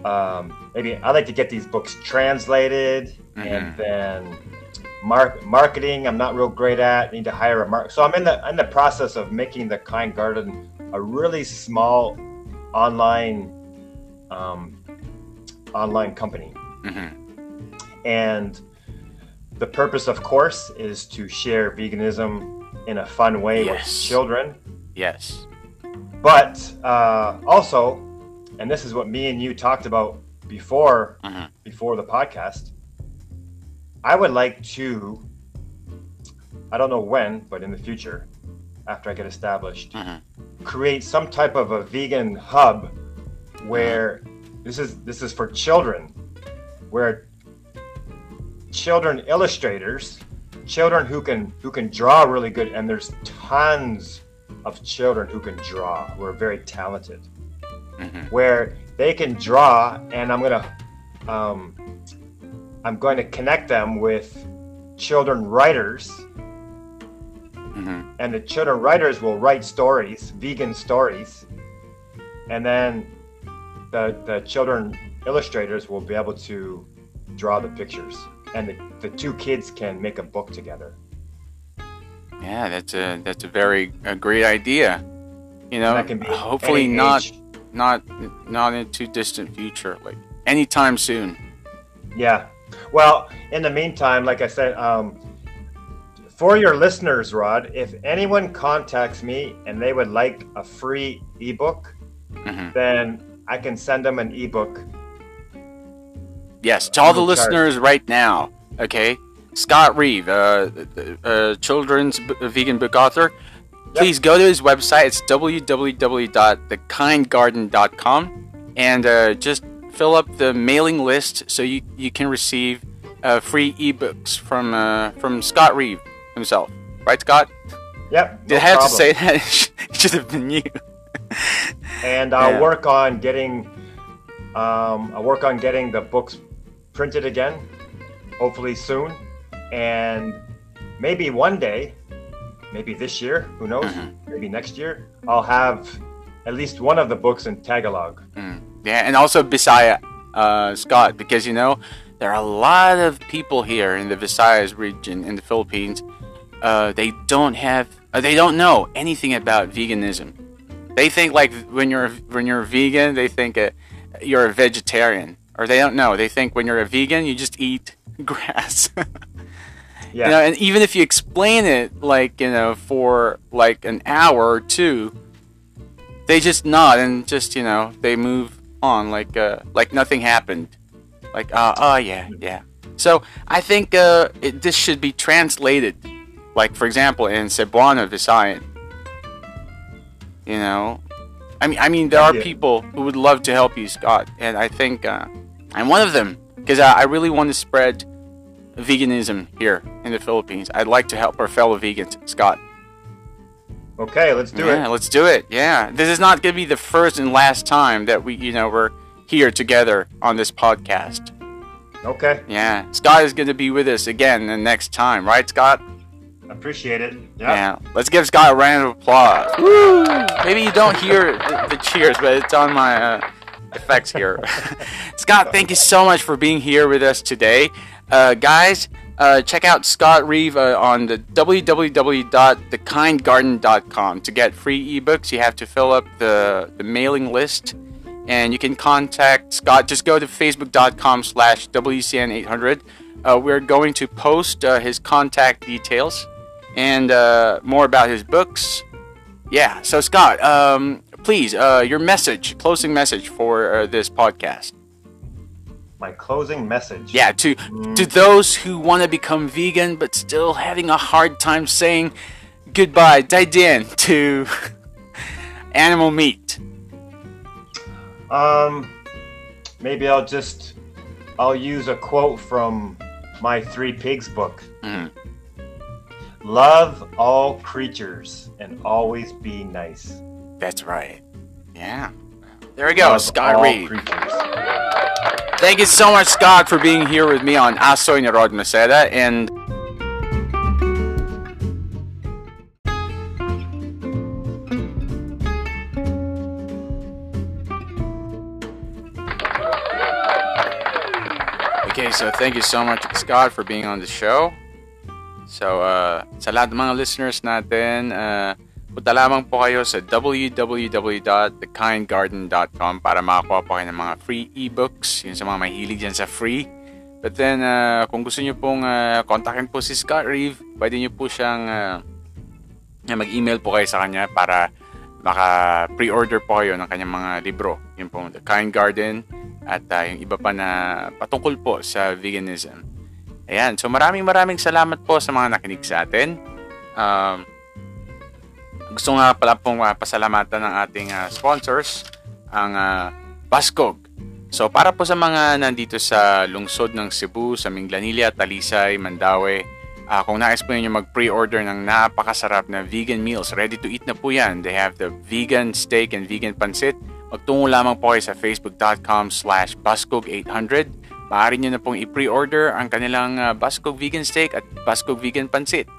um, maybe I like to get these books translated and Mhm. then mark marketing. I'm not real great at. Need to hire a mark. So I'm in the in the process of making the Kind Garden a really small online um, online company. hmm And the purpose, of course, is to share veganism in a fun way with Yes. children. Yes. But uh, also, and this is what me and you talked about before Mhm. before the podcast. I would like to. I don't know when, but in the future, after I get established, Mhm. create some type of a vegan hub where this is this is for children, where children illustrators, children who can who can draw really good, and there's tons of children who can draw who are very talented, Mhm. where they can draw, and I'm gonna um, I'm going to connect them with children writers hmm and the children writers will write stories, vegan stories, and then the the children illustrators will be able to draw the pictures, and the, the two kids can make a book together. Yeah, that's a that's a very a great idea. You know, that can be hopefully not age. not not in too distant future, like anytime soon. Yeah. Well, in the meantime, like I said, um, for your listeners, Rod, if anyone contacts me and they would like a free ebook, hmm then I can send them an ebook. Yes, to all the charge. listeners right now. Okay, Scott Reeve, uh, uh, children's b- vegan book author. Please go to his website. It's www.thekindgarden.com and uh, just fill up the mailing list so you, you can receive uh, free ebooks from uh, from Scott Reeve himself. Right, Scott? Yep. Did no I have problem. to say that? <laughs> it should have been you. And I'll Yeah. work on getting um, I'll work on getting the books printed again, hopefully soon, and maybe one day, maybe this year, who knows, Mhm. maybe next year, I'll have at least one of the books in Tagalog. Mm. Yeah, and also Bisaya, uh, Scott, because you know there are a lot of people here in the Visayas region in the Philippines. Uh, they don't have, uh, they don't know anything about veganism. They think like when you're when you're vegan, they think uh, you're a vegetarian, or they don't know. They think when you're a vegan, you just eat <laughs> grass. Yeah, You know, and even if you explain it like you know for like an hour or two, they just nod and just you know they move on like uh, like nothing happened, like uh, oh yeah yeah. So I think uh, it, this should be translated, like for example in Cebuano Visayan. You know, I mean I mean there are Yeah. people who would love to help you, Scott, and I think uh, I'm one of them because I, I really want to spread veganism here in the Philippines. I'd like to help our fellow vegans, Scott. okay, let's do it. yeah, it. let's do it. Yeah, this is not going to be the first and last time that we, you know, we're here together on this podcast. Okay, Yeah, Scott is going to be with us again the next time, right, Scott? Appreciate it. Yeah, Yeah. Let's give Scott a round of applause. Woo! Maybe you don't hear the, the cheers, but it's on my uh, effects here. <laughs> Scott, thank you so much for being here with us today. Uh, guys, uh, check out Scott Reeve uh, on the www.thekindgarden.com to get free ebooks. You have to fill up the, the mailing list and you can contact Scott. Just go to facebook.com slash WCN800. Uh, we're going to post uh, his contact details and uh, more about his books. Yeah. So Scott, um, please, uh, your message, closing message for uh, this podcast. My closing message. Yeah, to to those who want to become vegan but still having a hard time saying goodbye, Daidian, to <laughs> animal meat. Um, maybe I'll just I'll use a quote from my Three Pigs book. Mhm. Love all creatures and always be nice. That's right. Yeah. There we go, Love Scott all Reeve. creatures. Thank you so much, Scott, for being here with me on Asoy ni Rod Maceda. And Okay, so thank you so much, Scott, for being on the show. So, uh, sa lahat ng mga listeners natin, uh, punta lamang po kayo sa www.thekindgarden.com para makakuha po kayo ng mga free ebooks, yun sa mga mahilig dyan sa free. But then, uh, kung gusto nyo pong uh, kontakin po si Scott Reeve, pwede nyo po siyang uh, mag-email po kayo sa kanya para maka pre-order po kayo ng kanyang mga libro. Yun po, The Kind Garden at uh, yung iba pa na patungkol po sa veganism. Ayan, so maraming maraming salamat po sa mga nakinig sa atin. Um, gusto nga pala pong uh, pasalamatan ng ating uh, sponsors, ang uh, Baskog. So para po sa mga nandito sa lungsod ng Cebu, sa Minglanilla, Talisay, Mandaue, ah, kung nais po ninyo mag-pre-order ng napakasarap na vegan meals, ready to eat na po yan. They have the vegan steak and vegan pansit. Magtungo lamang po kayo sa facebook.com slash baskog800. Maaari nyo na pong i-pre-order ang kanilang uh, Baskog Vegan Steak at Baskog Vegan Pansit.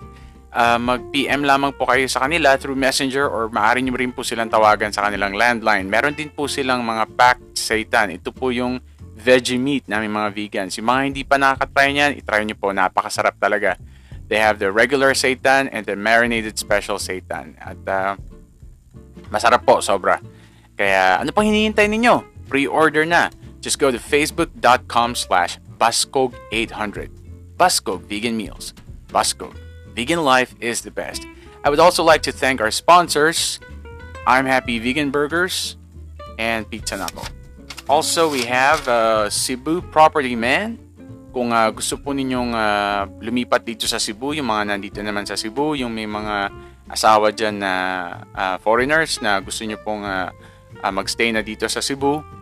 Uh, mag-PM lamang po kayo sa kanila through Messenger or maaari nyo rin po silang tawagan sa kanilang landline. Meron din po silang mga packed seitan. Ito po yung veggie meat namin mga vegans. Yung mga hindi pa nakakatry niyan, itry nyo po. Napakasarap talaga. They have the regular seitan and the marinated special seitan. At uh, masarap po, sobra. Kaya ano pang hinihintay ninyo? Pre-order na. Just go to facebook.com slash buskog800. Buskog Vegan Meals. Buskog. Vegan life is the best. I would also like to thank our sponsors, I'm Happy Vegan Burgers and Pizza Nako. Also, we have uh, Cebu Property Man. Kung uh, gusto po ninyong uh, lumipat dito sa Cebu, yung mga nandito naman sa Cebu, yung may mga asawa dyan na uh, foreigners na gusto nyo pong uh, uh, magstay na dito sa Cebu,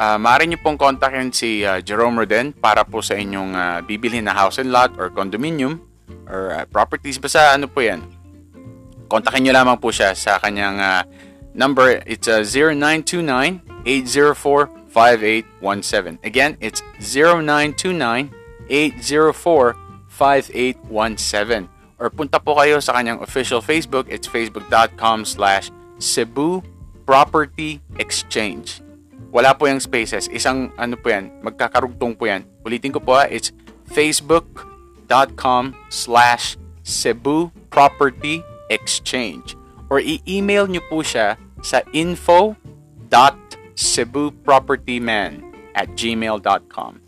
uh, maaari nyo pong kontakin si uh, Jerome Roden para po sa inyong uh, bibilhin na house and lot or condominium or uh, properties. Basta ano po yan. Kontakin nyo lamang po siya sa kanyang uh, number. It's uh, 0929-804-5817. Again, it's 0929-804-5817. Or punta po kayo sa kanyang official Facebook. It's facebook.com slash Cebu Property Exchange. Wala po yung spaces. Isang ano po yan, magkakarugtong po yan. Ulitin ko po ha, it's facebook.com slash Cebu Property Exchange. Or i-email nyo po siya sa info.cebupropertyman at gmail.com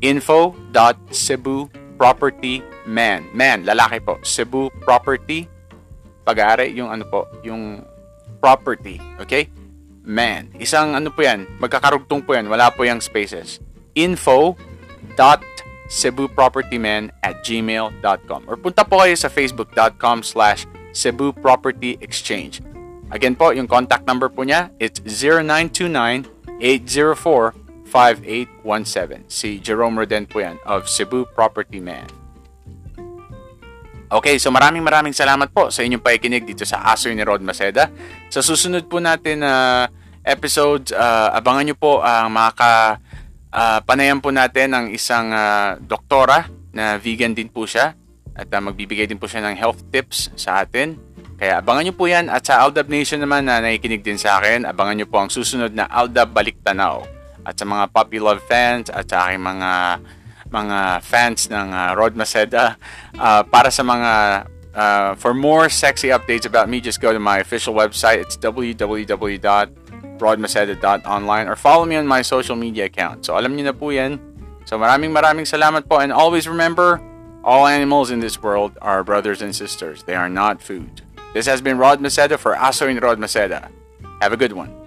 info.cebupropertyman Man, lalaki po. Cebu Property pag-aari yung ano po, yung property, okay? Man. Isang ano po yan, magkakarugtong po yan, wala po yung spaces. info.cebupropertyman at gmail.com or punta po kayo sa facebook.com slash Cebu Property Exchange. Again po, yung contact number po niya, it's 0929-804-5817. Si Jerome Roden po yan of Cebu Property Man. Okay, so maraming maraming salamat po sa inyong pakikinig dito sa Asoy ni Rod Maceda. Sa susunod po natin na uh, episode, uh, abangan nyo po ang uh, makaka uh, panayan po natin ng isang uh, doktora na vegan din po siya at uh, magbibigay din po siya ng health tips sa atin. Kaya abangan nyo po yan at sa Aldab Nation naman na nakikinig din sa akin, abangan nyo po ang susunod na Aldab Baliktanaw. At sa mga Puppy Love fans at sa aking mga mga fans ng uh, Rod Maceda. Uh, para sa mga uh, for more sexy updates about me, just go to my official website. It's www.rodmaceda.online or follow me on my social media account. So alam niyo na po yan. So maraming maraming salamat po and always remember, All animals in this world are brothers and sisters. They are not food. This has been Rod Maceda for Asoy ni Rod Maceda. Have a good one.